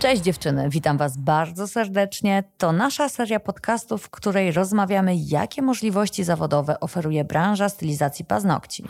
Cześć dziewczyny, witam Was bardzo serdecznie. To nasza seria podcastów, w której rozmawiamy, jakie możliwości zawodowe oferuje branża stylizacji paznokci.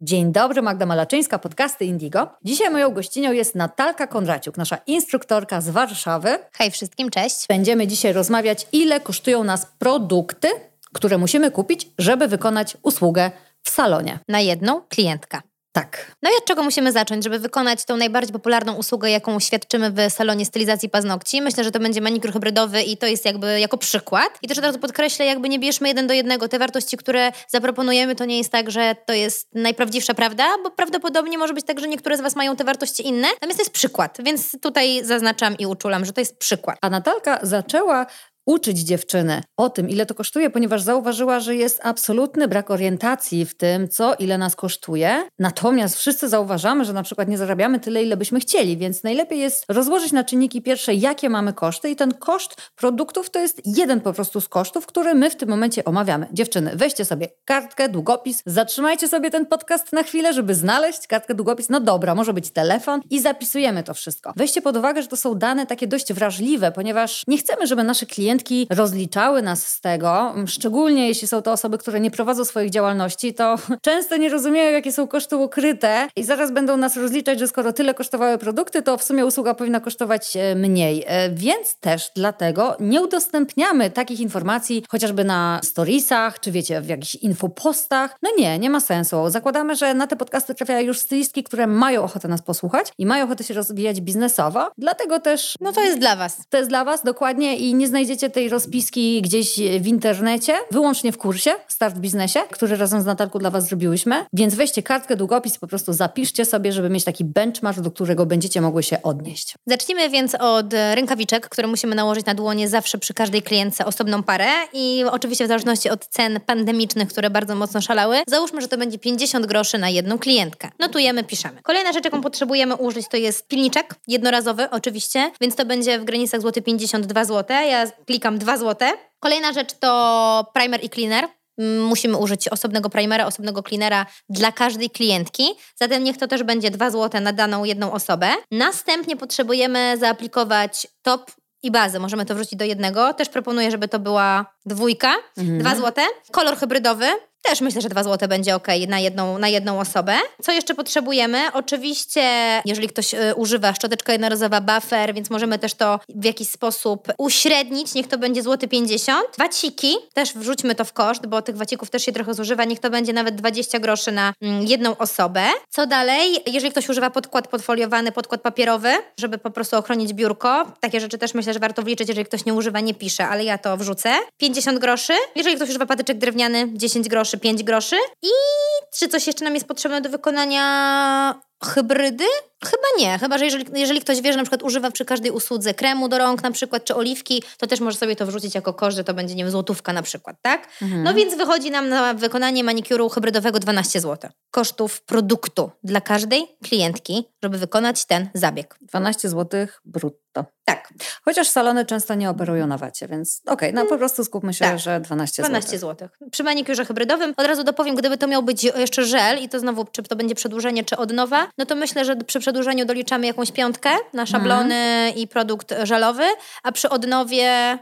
Dzień dobry, Magda Malaczyńska, podcasty Indigo. Dzisiaj moją gościnią jest Natalka Kondraciuk, nasza instruktorka z Warszawy. Hej wszystkim, cześć. Będziemy dzisiaj rozmawiać, ile kosztują nas produkty, które musimy kupić, żeby wykonać usługę w salonie. Na jedną klientkę. Tak. No i od czego musimy zacząć, żeby wykonać tą najbardziej popularną usługę, jaką świadczymy w salonie stylizacji paznokci? Myślę, że to będzie manikur hybrydowy i to jest jakby jako przykład. I też od razu podkreślę, jakby nie bierzmy jeden do jednego. Te wartości, które zaproponujemy, to nie jest tak, że to jest najprawdziwsza prawda, bo prawdopodobnie może być tak, że niektóre z Was mają te wartości inne. Natomiast to jest przykład, więc tutaj zaznaczam i uczulam, że to jest przykład. A Natalka zaczęła uczyć dziewczyny o tym, ile to kosztuje, ponieważ zauważyła, że jest absolutny brak orientacji w tym, co ile nas kosztuje. Natomiast wszyscy zauważamy, że na przykład nie zarabiamy tyle, ile byśmy chcieli, więc najlepiej jest rozłożyć na czynniki pierwsze, jakie mamy koszty i ten koszt produktów to jest jeden po prostu z kosztów, który my w tym momencie omawiamy. Dziewczyny, weźcie sobie kartkę, długopis, zatrzymajcie sobie ten podcast na chwilę, żeby znaleźć kartkę, długopis. No dobra, może być telefon i zapisujemy to wszystko. Weźcie pod uwagę, że to są dane takie dość wrażliwe, ponieważ nie chcemy, żeby nasze klienci klientki rozliczały nas z tego, szczególnie jeśli są to osoby, które nie prowadzą swoich działalności, to często nie rozumieją, jakie są koszty ukryte i zaraz będą nas rozliczać, że skoro tyle kosztowały produkty, to w sumie usługa powinna kosztować e, mniej. E, więc też dlatego nie udostępniamy takich informacji chociażby na storiesach, czy wiecie, w jakichś infopostach. No nie, nie ma sensu. Zakładamy, że na te podcasty trafiają już stylistki, które mają ochotę nas posłuchać i mają ochotę się rozwijać biznesowo. Dlatego też... No to jest dla Was. To jest dla Was, dokładnie i nie znajdziecie tej rozpiski gdzieś w internecie, wyłącznie w kursie Start w Biznesie, który razem z Natalką dla Was zrobiłyśmy. Więc weźcie kartkę, długopis po prostu zapiszcie sobie, żeby mieć taki benchmark, do którego będziecie mogły się odnieść. Zacznijmy więc od rękawiczek, które musimy nałożyć na dłonie zawsze przy każdej klientce osobną parę i oczywiście w zależności od cen pandemicznych, które bardzo mocno szalały, załóżmy, że to będzie 50 groszy na jedną klientkę. Notujemy, piszemy. Kolejna rzecz, jaką potrzebujemy użyć, to jest pilniczek jednorazowy oczywiście, więc to będzie w granicach złoty 52 zł. Ja klikam 2 zł. Kolejna rzecz to primer i cleaner. Musimy użyć osobnego primera, osobnego cleanera dla każdej klientki. Zatem niech to też będzie 2 zł na daną jedną osobę. Następnie potrzebujemy zaaplikować top i bazę. Możemy to wrzucić do jednego. Też proponuję, żeby to była dwójka, mhm. 2 zł. Kolor hybrydowy. Też myślę, że 2 zł będzie ok na jedną, na jedną osobę. Co jeszcze potrzebujemy? Oczywiście, jeżeli ktoś y, używa szczoteczka jednorazowa buffer, więc możemy też to w jakiś sposób uśrednić. Niech to będzie złoty 50. Waciki, też wrzućmy to w koszt, bo tych wacików też się trochę zużywa. Niech to będzie nawet 20 groszy na mm, jedną osobę. Co dalej? Jeżeli ktoś używa podkład podfoliowany, podkład papierowy, żeby po prostu ochronić biurko, takie rzeczy też myślę, że warto wliczyć. Jeżeli ktoś nie używa, nie pisze, ale ja to wrzucę. 50 groszy. Jeżeli ktoś używa patyczek drewniany, 10 groszy groszy, 5 groszy. I czy coś jeszcze nam jest potrzebne do wykonania hybrydy? Chyba nie. Chyba, że jeżeli, jeżeli ktoś wie, że na przykład używa przy każdej usłudze kremu do rąk na przykład, czy oliwki, to też może sobie to wrzucić jako koszt, że to będzie, nie wiem, złotówka na przykład, tak? Mhm. No więc wychodzi nam na wykonanie manikuru hybrydowego 12 zł. Kosztów produktu dla każdej klientki, żeby wykonać ten zabieg. 12 zł brutto. Tak. Chociaż salony często nie operują na wacie, więc okej, okay, no po prostu skupmy się, tak. że 12 zł. 12 zł. Przy manikurze hybrydowym od razu dopowiem, gdyby to miał być jeszcze żel i to znowu, czy to będzie przedłużenie, czy od nowa, no to myślę, że przy przedłużeniu doliczamy jakąąć piątkę na szablony i produkt żelowy, a przy odnowie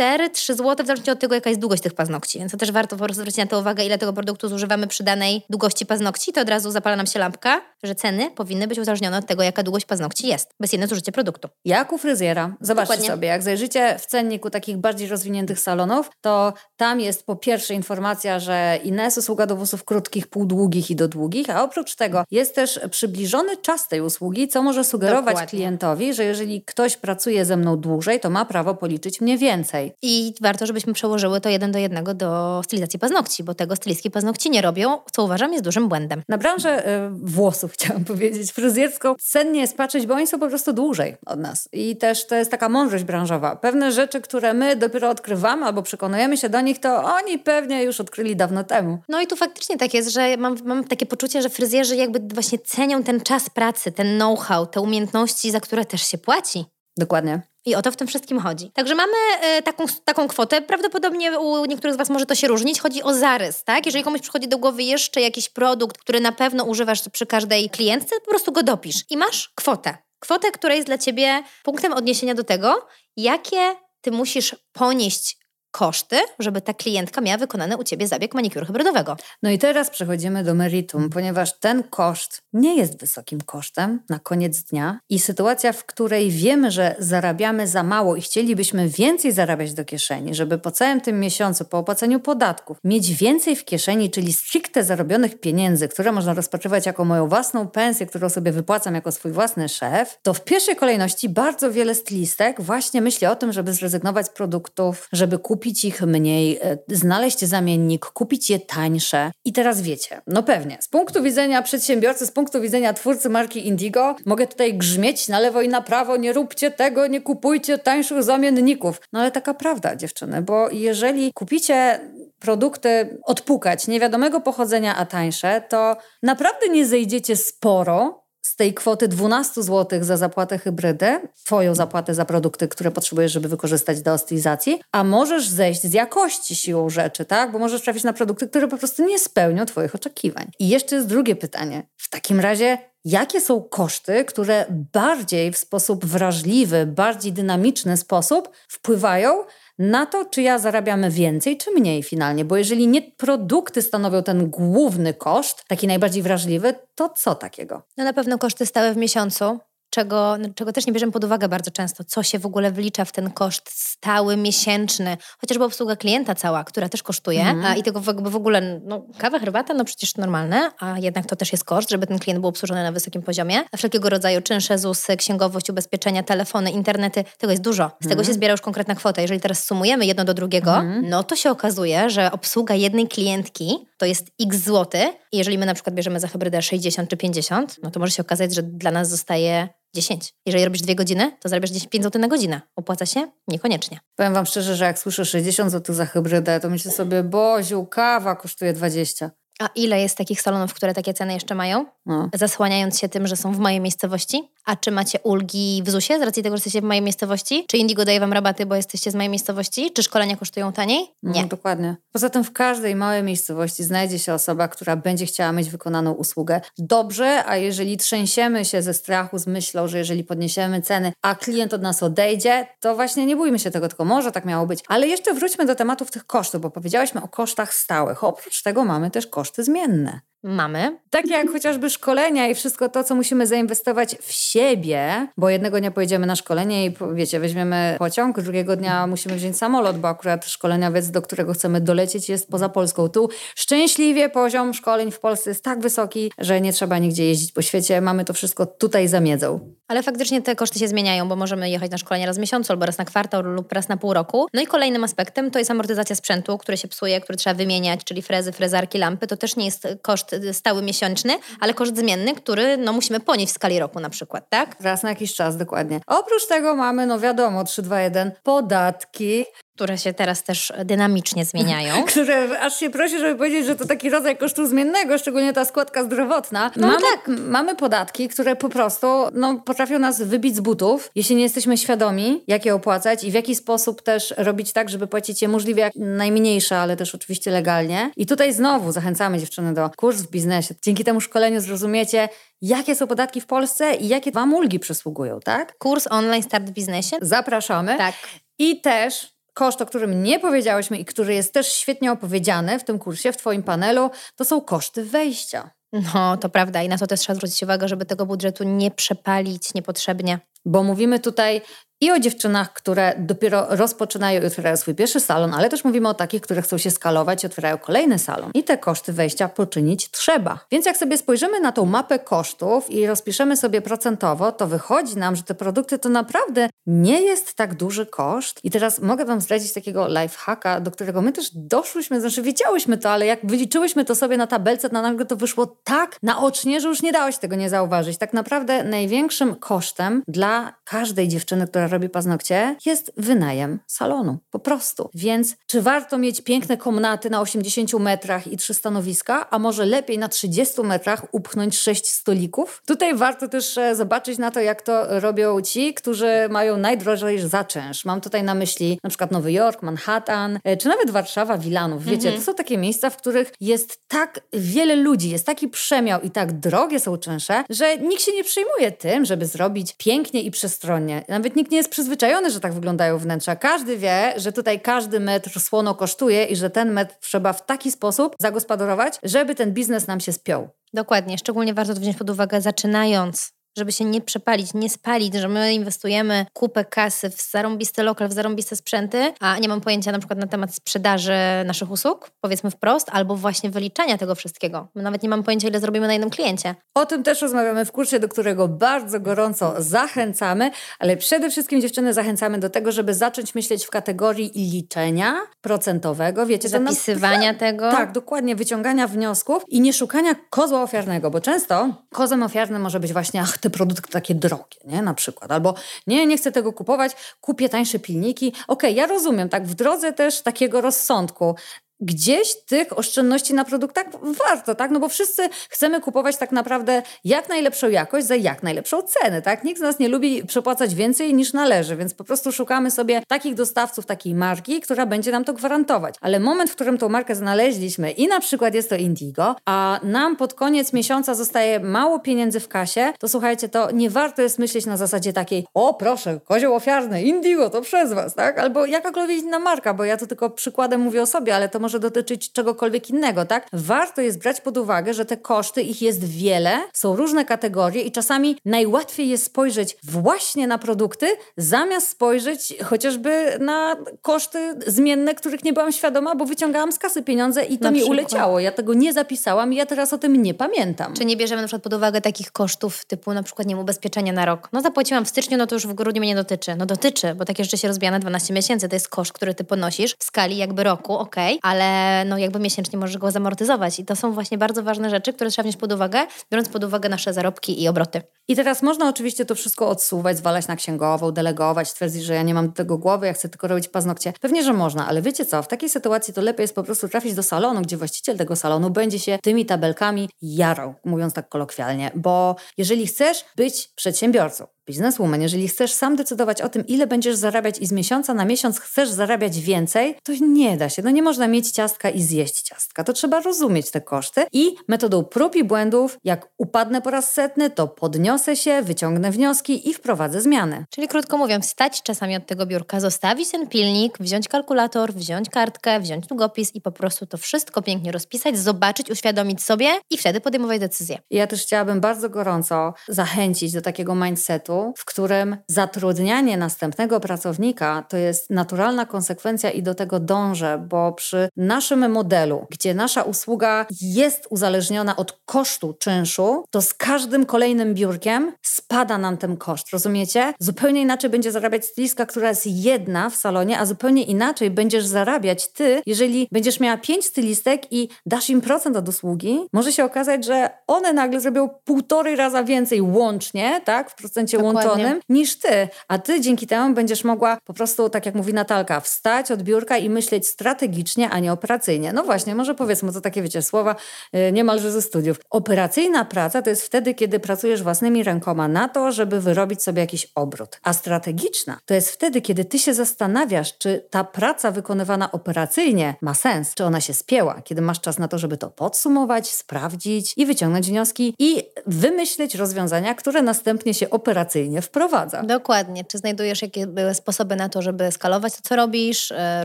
4-3 zł, w zależności od tego, jaka jest długość tych paznokci. Więc to też warto po prostu zwrócić na to uwagę, ile tego produktu zużywamy przy danej długości paznokci. To od razu zapala nam się lampka, że ceny powinny być uzależnione od tego, jaka długość paznokci jest. Bez jednego zużycie produktu. Jak u fryzjera. Zobaczcie Dokładnie. sobie, jak zajrzycie w cenniku takich bardziej rozwiniętych salonów, to tam jest po pierwsze informacja, że Ines usługa do włosów krótkich, półdługich i do długich, a oprócz tego jest też przybliżony czas tej usługi, co może sugerować Dokładnie. klientowi, że jeżeli ktoś pracuje ze mną dłużej, to ma prawo policzyć mnie więcej. I warto, żebyśmy przełożyły to jeden do jednego do stylizacji paznokci, bo tego stylistki paznokci nie robią, co uważam jest dużym błędem. Na branżę y, włosów chciałam powiedzieć, fryzjerską, cennie jest patrzeć, bo oni są po prostu dłużej od nas. I też to jest taka mądrość branżowa. Pewne rzeczy, które my dopiero odkrywamy albo przekonujemy się do nich, to oni pewnie już odkryli dawno temu. No i tu faktycznie tak jest, że mam, mam takie poczucie, że fryzjerzy jakby właśnie cenią ten czas pracy, ten know-how, te umiejętności, za które też się płaci. Dokładnie. I o to w tym wszystkim chodzi. Także mamy y, taką, taką kwotę. Prawdopodobnie u niektórych z Was może to się różnić. Chodzi o zarys, tak? Jeżeli komuś przychodzi do głowy jeszcze jakiś produkt, który na pewno używasz przy każdej klientce, po prostu go dopisz i masz kwotę. Kwotę, która jest dla Ciebie punktem odniesienia do tego, jakie Ty musisz ponieść koszty, żeby ta klientka miała wykonany u Ciebie zabieg manikuru hybrydowego. No i teraz przechodzimy do meritum, ponieważ ten koszt nie jest wysokim kosztem na koniec dnia i sytuacja, w której wiemy, że zarabiamy za mało i chcielibyśmy więcej zarabiać do kieszeni, żeby po całym tym miesiącu, po opłaceniu podatków, mieć więcej w kieszeni, czyli stricte zarobionych pieniędzy, które można rozpatrywać jako moją własną pensję, którą sobie wypłacam jako swój własny szef, to w pierwszej kolejności bardzo wiele stylistek właśnie myśli o tym, żeby zrezygnować z produktów, żeby kupić kupić ich mniej, e, znaleźć zamiennik, kupić je tańsze. I teraz wiecie, no pewnie, z punktu widzenia przedsiębiorcy, z punktu widzenia twórcy marki Indigo, mogę tutaj grzmieć na lewo i na prawo, nie róbcie tego, nie kupujcie tańszych zamienników. No ale taka prawda, dziewczyny, bo jeżeli kupicie produkty odpukać niewiadomego pochodzenia, a tańsze, to naprawdę nie zejdziecie sporo z tej kwoty 12 zł za zapłatę hybrydy, twoją zapłatę za produkty, które potrzebujesz, żeby wykorzystać do stylizacji, a możesz zejść z jakości siłą rzeczy, tak? Bo możesz trafić na produkty, które po prostu nie spełnią twoich oczekiwań. I jeszcze jest drugie pytanie. W takim razie jakie są koszty, które bardziej w sposób wrażliwy, bardziej dynamiczny sposób wpływają na to, czy ja zarabiam więcej, czy mniej finalnie. Bo jeżeli nie produkty stanowią ten główny koszt, taki najbardziej wrażliwy, to co takiego? No na pewno koszty stałe w miesiącu, czego, no, czego też nie bierzemy pod uwagę bardzo często, co się w ogóle wlicza w ten koszt stały, miesięczny, chociażby obsługa klienta cała, która też kosztuje mm. a, i tego jakby w ogóle, no kawa, herbata, no przecież normalne, a jednak to też jest koszt, żeby ten klient był obsłużony na wysokim poziomie, a wszelkiego rodzaju czynsze, ZUSy, księgowość, ubezpieczenia, telefony, internety, tego jest dużo. Z tego mm. się zbiera już konkretna kwota. Jeżeli teraz sumujemy jedno do drugiego, mm. no to się okazuje, że obsługa jednej klientki to jest x złoty i jeżeli my na przykład bierzemy za hybrydę 60 czy 50, no to może się okazać, że dla nas zostaje 10. Jeżeli robisz dwie godziny, to zarabiasz 10, 5 zł na godzinę. Opłaca się? Niekoniecznie. Powiem Wam szczerze, że jak słyszę 60 zł za hybrydę, to myślę sobie, Boziu, kawa kosztuje 20. A ile jest takich salonów, które takie ceny jeszcze mają? No. Zasłaniając się tym, że są w mojej miejscowości? A czy macie ulgi w ZUS-ie z racji tego, że jesteście w mojej miejscowości? Czy Indigo daje wam rabaty, bo jesteście z mojej miejscowości? Czy szkolenia kosztują taniej? Nie. No, dokładnie. Poza tym w każdej małej miejscowości znajdzie się osoba, która będzie chciała mieć wykonaną usługę. Dobrze, a jeżeli trzęsiemy się ze strachu z myślą, że jeżeli podniesiemy ceny, a klient od nas odejdzie, to właśnie nie bójmy się tego, tylko może tak miało być. Ale jeszcze wróćmy do tematów tych kosztów, bo powiedziałyśmy o kosztach stałych. Oprócz tego mamy też koszty zmienne mamy. Takie jak chociażby szkolenia i wszystko to, co musimy zainwestować w siebie, bo jednego dnia pojedziemy na szkolenie i wiecie, weźmiemy pociąg, drugiego dnia musimy wziąć samolot, bo akurat szkoleniowiec, do którego chcemy dolecieć, jest poza Polską. Tu szczęśliwie poziom szkoleń w Polsce jest tak wysoki, że nie trzeba nigdzie jeździć po świecie. Mamy to wszystko tutaj za miedzą. Ale faktycznie te koszty się zmieniają, bo możemy jechać na szkolenie raz w miesiącu, albo raz na kwartał, lub raz na pół roku. No i kolejnym aspektem to jest amortyzacja sprzętu, który się psuje, który trzeba wymieniać, czyli frezy, frezarki, lampy. To też nie jest koszt stały miesięczny, ale koszt zmienny, który no, musimy ponieść w skali roku na przykład, tak? Raz na jakiś czas, dokładnie. Oprócz tego mamy, no wiadomo, 3, 2, 1, podatki, które się teraz też dynamicznie zmieniają. które aż się prosi, żeby powiedzieć, że to taki rodzaj kosztu zmiennego, szczególnie ta składka zdrowotna. No mamy, tak. mamy podatki, które po prostu no, potrafią nas wybić z butów, jeśli nie jesteśmy świadomi, jak je opłacać i w jaki sposób też robić tak, żeby płacić je możliwie jak najmniejsze, ale też oczywiście legalnie. I tutaj znowu zachęcamy dziewczyny do kurs w biznesie. Dzięki temu szkoleniu zrozumiecie, jakie są podatki w Polsce i jakie Wam ulgi przysługują, tak? Kurs online Start w Biznesie. Zapraszamy. Tak. I też Koszt, o którym nie powiedziałyśmy i który jest też świetnie opowiedziany w tym kursie, w Twoim panelu, to są koszty wejścia. No, to prawda i na to też trzeba zwrócić uwagę, żeby tego budżetu nie przepalić niepotrzebnie. Bo mówimy tutaj i o dziewczynach, które dopiero rozpoczynają i otwierają swój pierwszy salon, ale też mówimy o takich, które chcą się skalować i otwierają kolejny salon. I te koszty wejścia poczynić trzeba. Więc jak sobie spojrzymy na tą mapę kosztów i rozpiszemy sobie procentowo, to wychodzi nam, że te produkty to naprawdę nie jest tak duży koszt. I teraz mogę Wam zdradzić takiego life hacka, do którego my też doszłyśmy, znaczy wiedziałyśmy to, ale jak wyliczyłyśmy to sobie na tabelce, to nagle to wyszło tak naocznie, że już nie dało się tego nie zauważyć. Tak naprawdę największym kosztem dla każdej dziewczyny, która robi paznokcie, jest wynajem salonu. Po prostu. Więc czy warto mieć piękne komnaty na 80 metrach i trzy stanowiska, a może lepiej na 30 metrach upchnąć sześć stolików? Tutaj warto też e, zobaczyć na to, jak to robią ci, którzy mają najdrożej za czynsz. Mam tutaj na myśli na przykład Nowy Jork, Manhattan, e, czy nawet Warszawa, Wilanów. Wiecie, mhm. to są takie miejsca, w których jest tak wiele ludzi, jest taki przemiał i tak drogie są czynsze, że nikt się nie przejmuje tym, żeby zrobić pięknie i przestronnie. Nawet nikt nie jest przyzwyczajony, że tak wyglądają wnętrza. Każdy wie, że tutaj każdy metr słono kosztuje i że ten metr trzeba w taki sposób zagospodarować, żeby ten biznes nam się spiął. Dokładnie. Szczególnie warto to wziąć pod uwagę zaczynając żeby się nie przepalić, nie spalić, że my inwestujemy kupę kasy w zarąbisty lokal, w zarąbiste sprzęty, a nie mam pojęcia na przykład na temat sprzedaży naszych usług, powiedzmy wprost, albo właśnie wyliczania tego wszystkiego. My nawet nie mamy pojęcia, ile zrobimy na jednym kliencie. O tym też rozmawiamy w kursie, do którego bardzo gorąco zachęcamy, ale przede wszystkim dziewczyny zachęcamy do tego, żeby zacząć myśleć w kategorii liczenia procentowego, wiecie, zapisywania tego. Tak, dokładnie, wyciągania wniosków i nie szukania kozła ofiarnego, bo często kozłem ofiarnym może być właśnie ach, te produkty takie drogie, nie? Na przykład. Albo nie, nie chcę tego kupować, kupię tańsze pilniki. Okej, okay, ja rozumiem, tak, w drodze też takiego rozsądku gdzieś tych oszczędności na produktach warto, tak? No bo wszyscy chcemy kupować tak naprawdę jak najlepszą jakość za jak najlepszą cenę, tak? Nikt z nas nie lubi przepłacać więcej niż należy, więc po prostu szukamy sobie takich dostawców, takiej marki, która będzie nam to gwarantować. Ale moment, w którym tą markę znaleźliśmy i na przykład jest to Indigo, a nam pod koniec miesiąca zostaje mało pieniędzy w kasie, to słuchajcie, to nie warto jest myśleć na zasadzie takiej, o proszę, kozioł ofiarny, Indigo, to przez was, tak? Albo jakakolwiek inna marka, bo ja tu tylko przykładem mówię o sobie, ale to może może dotyczyć czegokolwiek innego, tak? Warto jest brać pod uwagę, że te koszty, ich jest wiele, są różne kategorie i czasami najłatwiej jest spojrzeć właśnie na produkty, zamiast spojrzeć chociażby na koszty zmienne, których nie byłam świadoma, bo wyciągałam z kasy pieniądze i to na mi przykład. uleciało. Ja tego nie zapisałam i ja teraz o tym nie pamiętam. Czy nie bierzemy na przykład pod uwagę takich kosztów typu na przykład nie ubezpieczenia na rok? No zapłaciłam w styczniu, no to już w grudniu mnie nie dotyczy. No dotyczy, bo takie rzeczy się rozbija na 12 miesięcy. To jest koszt, który ty ponosisz w skali jakby roku, ok, ale ale no jakby miesięcznie możesz go zamortyzować. I to są właśnie bardzo ważne rzeczy, które trzeba wziąć pod uwagę, biorąc pod uwagę nasze zarobki i obroty. I teraz można oczywiście to wszystko odsuwać, zwalać na księgową, delegować, twierdzić, że ja nie mam do tego głowy, ja chcę tylko robić paznokcie. Pewnie, że można, ale wiecie co, w takiej sytuacji to lepiej jest po prostu trafić do salonu, gdzie właściciel tego salonu będzie się tymi tabelkami jarał, mówiąc tak kolokwialnie, bo jeżeli chcesz być przedsiębiorcą, bizneswoman, jeżeli chcesz sam decydować o tym, ile będziesz zarabiać i z miesiąca na miesiąc chcesz zarabiać więcej, to nie da się. No nie można mieć ciastka i zjeść ciastka. To trzeba rozumieć te koszty i metodą prób i błędów, jak upadnę po raz setny, to podniosę się, wyciągnę wnioski i wprowadzę zmiany. Czyli krótko mówiąc, stać czasami od tego biurka, zostawić ten pilnik, wziąć kalkulator, wziąć kartkę, wziąć długopis i po prostu to wszystko pięknie rozpisać, zobaczyć, uświadomić sobie i wtedy podejmować decyzję. Ja też chciałabym bardzo gorąco zachęcić do takiego mindsetu, w którym zatrudnianie następnego pracownika to jest naturalna konsekwencja i do tego dążę, bo przy naszym modelu, gdzie nasza usługa jest uzależniona od kosztu czynszu, to z każdym kolejnym biurkiem spada nam ten koszt, rozumiecie? Zupełnie inaczej będzie zarabiać stylistka, która jest jedna w salonie, a zupełnie inaczej będziesz zarabiać ty, jeżeli będziesz miała pięć stylistek i dasz im procent od usługi, może się okazać, że one nagle zrobią półtorej raza więcej łącznie, tak, w procencie łączonym niż ty. A ty dzięki temu będziesz mogła po prostu, tak jak mówi Natalka, wstać od biurka i myśleć strategicznie, a nie operacyjnie. No właśnie, może powiedzmy to takie, wiecie, słowa yy, niemalże ze studiów. Operacyjna praca to jest wtedy, kiedy pracujesz własnymi rękoma na to, żeby wyrobić sobie jakiś obrót. A strategiczna to jest wtedy, kiedy ty się zastanawiasz, czy ta praca wykonywana operacyjnie ma sens, czy ona się spięła, kiedy masz czas na to, żeby to podsumować, sprawdzić i wyciągnąć wnioski i wymyśleć rozwiązania, które następnie się operacyjnie wprowadza. Dokładnie. Czy znajdujesz jakieś sposoby na to, żeby skalować to, co robisz, e,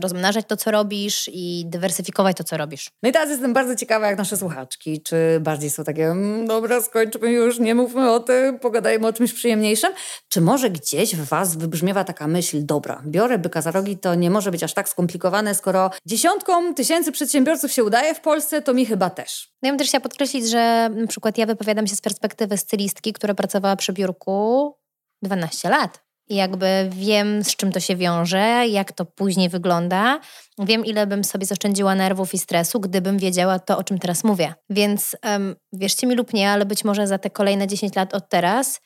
rozmnażać to, co robisz i dywersyfikować to, co robisz? No i teraz jestem bardzo ciekawa, jak nasze słuchaczki, czy bardziej są takie, mm, dobra, skończmy już, nie mówmy o tym, pogadajmy o czymś przyjemniejszym. Czy może gdzieś w Was wybrzmiewa taka myśl, dobra, biorę byka za rogi, to nie może być aż tak skomplikowane, skoro dziesiątkom tysięcy przedsiębiorców się udaje w Polsce, to mi chyba też. No ja bym też chciała podkreślić, że na przykład ja wypowiadam się z perspektywy stylistki, która pracowała przy biurku 12 lat. I jakby wiem, z czym to się wiąże, jak to później wygląda. Wiem, ile bym sobie zaoszczędziła nerwów i stresu, gdybym wiedziała to, o czym teraz mówię. Więc um, wierzcie mi lub nie, ale być może za te kolejne 10 lat od teraz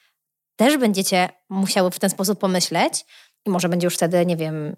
też będziecie musiały w ten sposób pomyśleć, i może będzie już wtedy, nie wiem,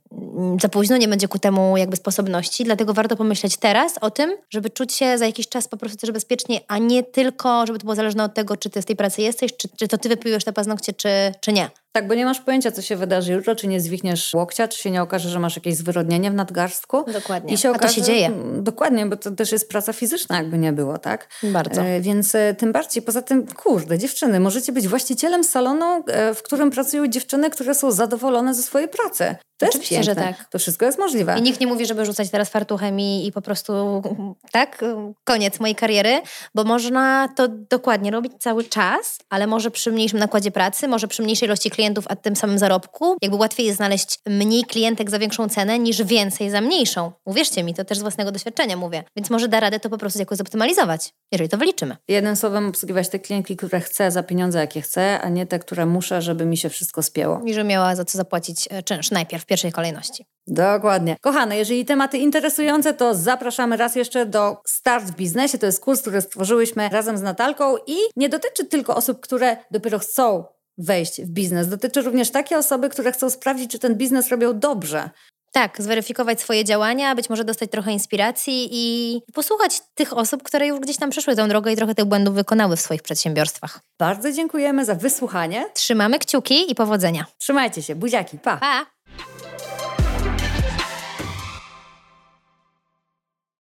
za późno, nie będzie ku temu jakby sposobności, dlatego warto pomyśleć teraz o tym, żeby czuć się za jakiś czas po prostu też bezpiecznie, a nie tylko, żeby to było zależne od tego, czy ty z tej pracy jesteś, czy, czy to ty wypijesz te paznokcie, czy, czy nie. Tak, bo nie masz pojęcia, co się wydarzy jutro, czy nie zwichniesz łokcia, czy się nie okaże, że masz jakieś zwyrodnienie w nadgarstku. Dokładnie. I się okaże, A to się dzieje. Dokładnie, bo to też jest praca fizyczna, jakby nie było, tak? Bardzo. E, więc e, tym bardziej, poza tym, kurde, dziewczyny, możecie być właścicielem salonu, e, w którym pracują dziewczyny, które są zadowolone ze swojej pracy. To Oczywiście, jest że piękne. tak. To wszystko jest możliwe. I nikt nie mówi, żeby rzucać teraz fartuchem i, i po prostu tak, koniec mojej kariery, bo można to dokładnie robić cały czas, ale może przy mniejszym nakładzie pracy, może przy mniejszej ilości klientów, a tym samym zarobku, jakby łatwiej jest znaleźć mniej klientek za większą cenę niż więcej za mniejszą. Uwierzcie mi, to też z własnego doświadczenia mówię. Więc może da radę to po prostu jakoś zoptymalizować, jeżeli to wyliczymy. Jednym słowem obsługiwać te klientki, które chcę za pieniądze, jakie chcę, a nie te, które muszę, żeby mi się wszystko spięło. I że miała za co zapłacić e, czynsz najpierw, w pierwszej kolejności. Dokładnie. Kochane, jeżeli tematy interesujące, to zapraszamy raz jeszcze do Start w Biznesie. To jest kurs, który stworzyłyśmy razem z Natalką i nie dotyczy tylko osób, które dopiero chcą wejść w biznes. Dotyczy również takie osoby, które chcą sprawdzić, czy ten biznes robią dobrze. Tak, zweryfikować swoje działania, być może dostać trochę inspiracji i posłuchać tych osób, które już gdzieś tam przeszły tą drogę i trochę tych błędów wykonały w swoich przedsiębiorstwach. Bardzo dziękujemy za wysłuchanie. Trzymamy kciuki i powodzenia. Trzymajcie się, buziaki, pa! Pa!